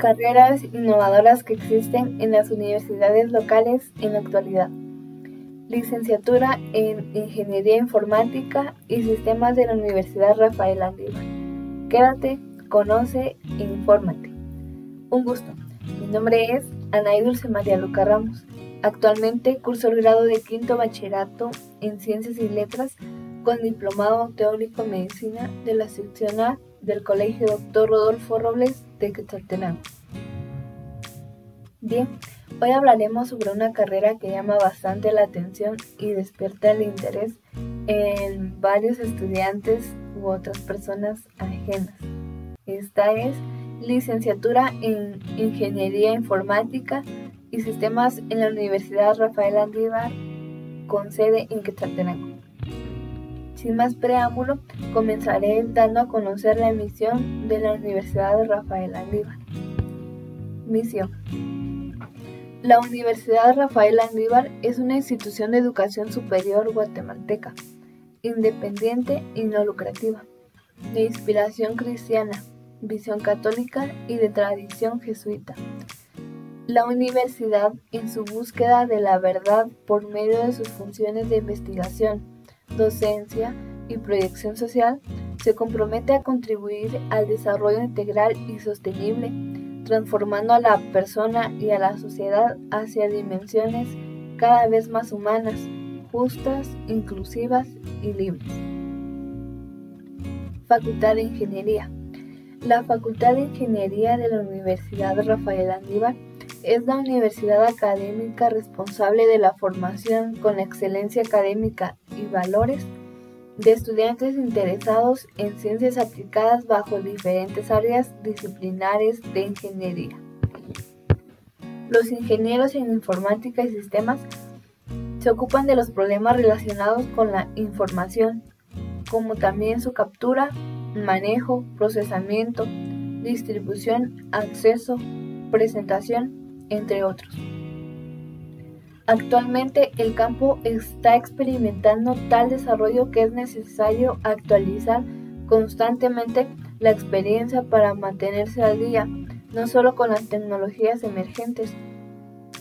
Carreras innovadoras que existen en las universidades locales en la actualidad. Licenciatura en Ingeniería Informática y Sistemas de la Universidad Rafael Andívar. Quédate, conoce e infórmate. Un gusto. Mi nombre es Anaí Dulce María Luca Ramos. Actualmente curso el grado de quinto bachillerato en Ciencias y Letras con diplomado teórico en medicina de la sección del Colegio Dr. Rodolfo Robles de Quetzaltenango. Bien, hoy hablaremos sobre una carrera que llama bastante la atención y despierta el interés en varios estudiantes u otras personas ajenas. Esta es licenciatura en Ingeniería Informática y Sistemas en la Universidad Rafael Andívar con sede en Quetzaltenango. Sin más preámbulo, comenzaré dando a conocer la misión de la Universidad de Rafael Andívar. Misión. La Universidad Rafael Andívar es una institución de educación superior guatemalteca, independiente y no lucrativa, de inspiración cristiana, visión católica y de tradición jesuita. La universidad, en su búsqueda de la verdad por medio de sus funciones de investigación, docencia y proyección social, se compromete a contribuir al desarrollo integral y sostenible, transformando a la persona y a la sociedad hacia dimensiones cada vez más humanas, justas, inclusivas y libres. Facultad de Ingeniería. La Facultad de Ingeniería de la Universidad Rafael Andívar es la universidad académica responsable de la formación con excelencia académica y valores de estudiantes interesados en ciencias aplicadas bajo diferentes áreas disciplinares de ingeniería. Los ingenieros en informática y sistemas se ocupan de los problemas relacionados con la información, como también su captura, manejo, procesamiento, distribución, acceso, presentación entre otros. Actualmente el campo está experimentando tal desarrollo que es necesario actualizar constantemente la experiencia para mantenerse al día, no solo con las tecnologías emergentes,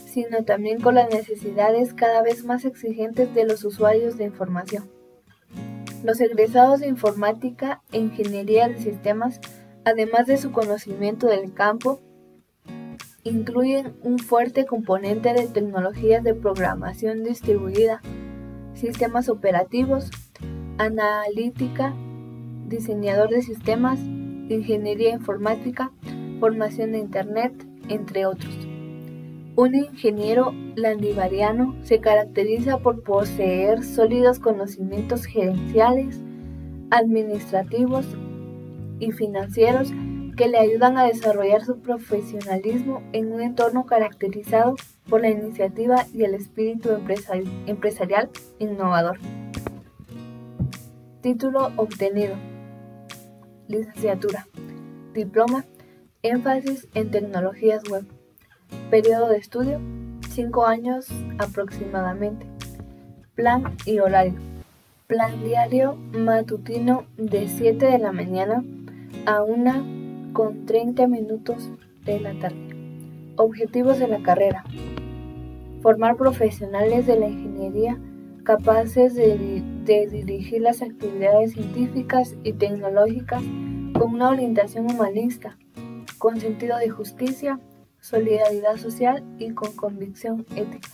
sino también con las necesidades cada vez más exigentes de los usuarios de información. Los egresados de informática e ingeniería de sistemas, además de su conocimiento del campo, incluyen un fuerte componente de tecnologías de programación distribuida, sistemas operativos, analítica, diseñador de sistemas, ingeniería informática, formación de Internet, entre otros. Un ingeniero landivariano se caracteriza por poseer sólidos conocimientos gerenciales, administrativos y financieros que le ayudan a desarrollar su profesionalismo en un entorno caracterizado por la iniciativa y el espíritu empresarial innovador. Título obtenido. Licenciatura. Diploma. Énfasis en tecnologías web. Periodo de estudio. 5 años aproximadamente. Plan y horario. Plan diario matutino de 7 de la mañana a 1 con 30 minutos de la tarde. Objetivos de la carrera. Formar profesionales de la ingeniería capaces de, dirigir las actividades científicas y tecnológicas con una orientación humanista, con sentido de justicia, solidaridad social y con convicción ética.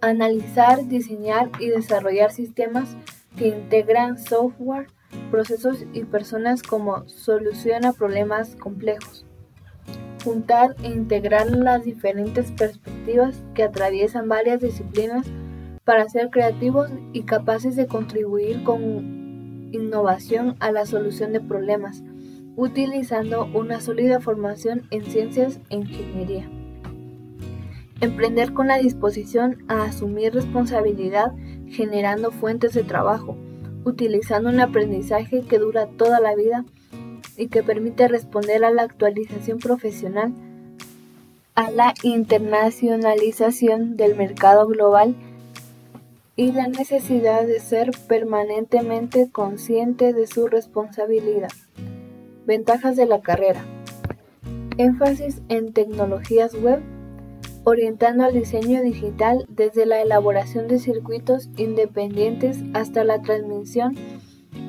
Analizar, diseñar y desarrollar sistemas que integran software procesos y personas como solución a problemas complejos. Juntar e integrar las diferentes perspectivas que atraviesan varias disciplinas para ser creativos y capaces de contribuir con innovación a la solución de problemas, utilizando una sólida formación en ciencias e ingeniería. Emprender con la disposición a asumir responsabilidad generando fuentes de trabajo, utilizando un aprendizaje que dura toda la vida y que permite responder a la actualización profesional, a la internacionalización del mercado global y la necesidad de ser permanentemente consciente de su responsabilidad. Ventajas de la carrera. Énfasis en tecnologías web, orientando al diseño digital desde la elaboración de circuitos independientes hasta la transmisión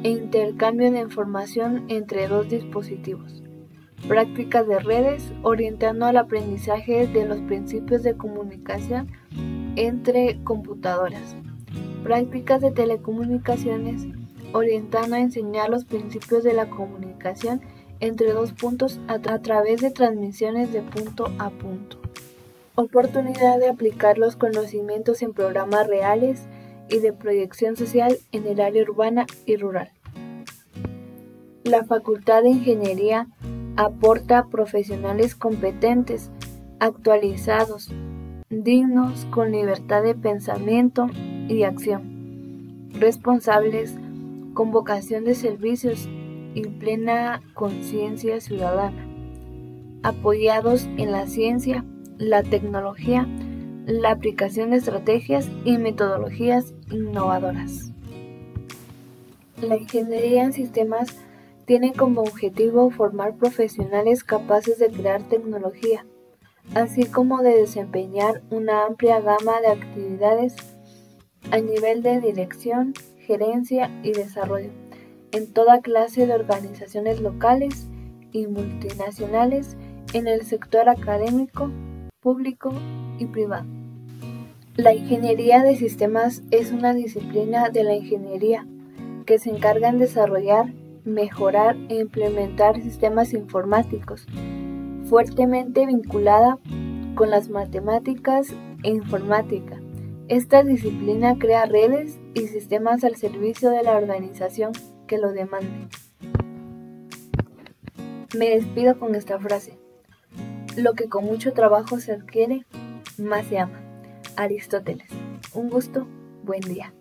e intercambio de información entre dos dispositivos. Prácticas de redes, orientando al aprendizaje de los principios de comunicación entre computadoras. Prácticas de telecomunicaciones, orientando a enseñar los principios de la comunicación entre dos puntos a, través de transmisiones de punto a punto. Oportunidad de aplicar los conocimientos en programas reales y de proyección social en el área urbana y rural. La Facultad de Ingeniería aporta profesionales competentes, actualizados, dignos, con libertad de pensamiento y acción, responsables, con vocación de servicios y plena conciencia ciudadana, apoyados en la ciencia, la tecnología, la aplicación de estrategias y metodologías innovadoras. La ingeniería en sistemas tiene como objetivo formar profesionales capaces de crear tecnología, así como de desempeñar una amplia gama de actividades a nivel de dirección, gerencia y desarrollo en toda clase de organizaciones locales y multinacionales en el sector académico, público y privado. La ingeniería de sistemas es una disciplina de la ingeniería que se encarga en desarrollar, mejorar e implementar sistemas informáticos, fuertemente vinculada con las matemáticas e informática. Esta disciplina crea redes y sistemas al servicio de la organización que lo demande. Me despido con esta frase. Lo que con mucho trabajo se adquiere, más se ama. Aristóteles. Un gusto, buen día.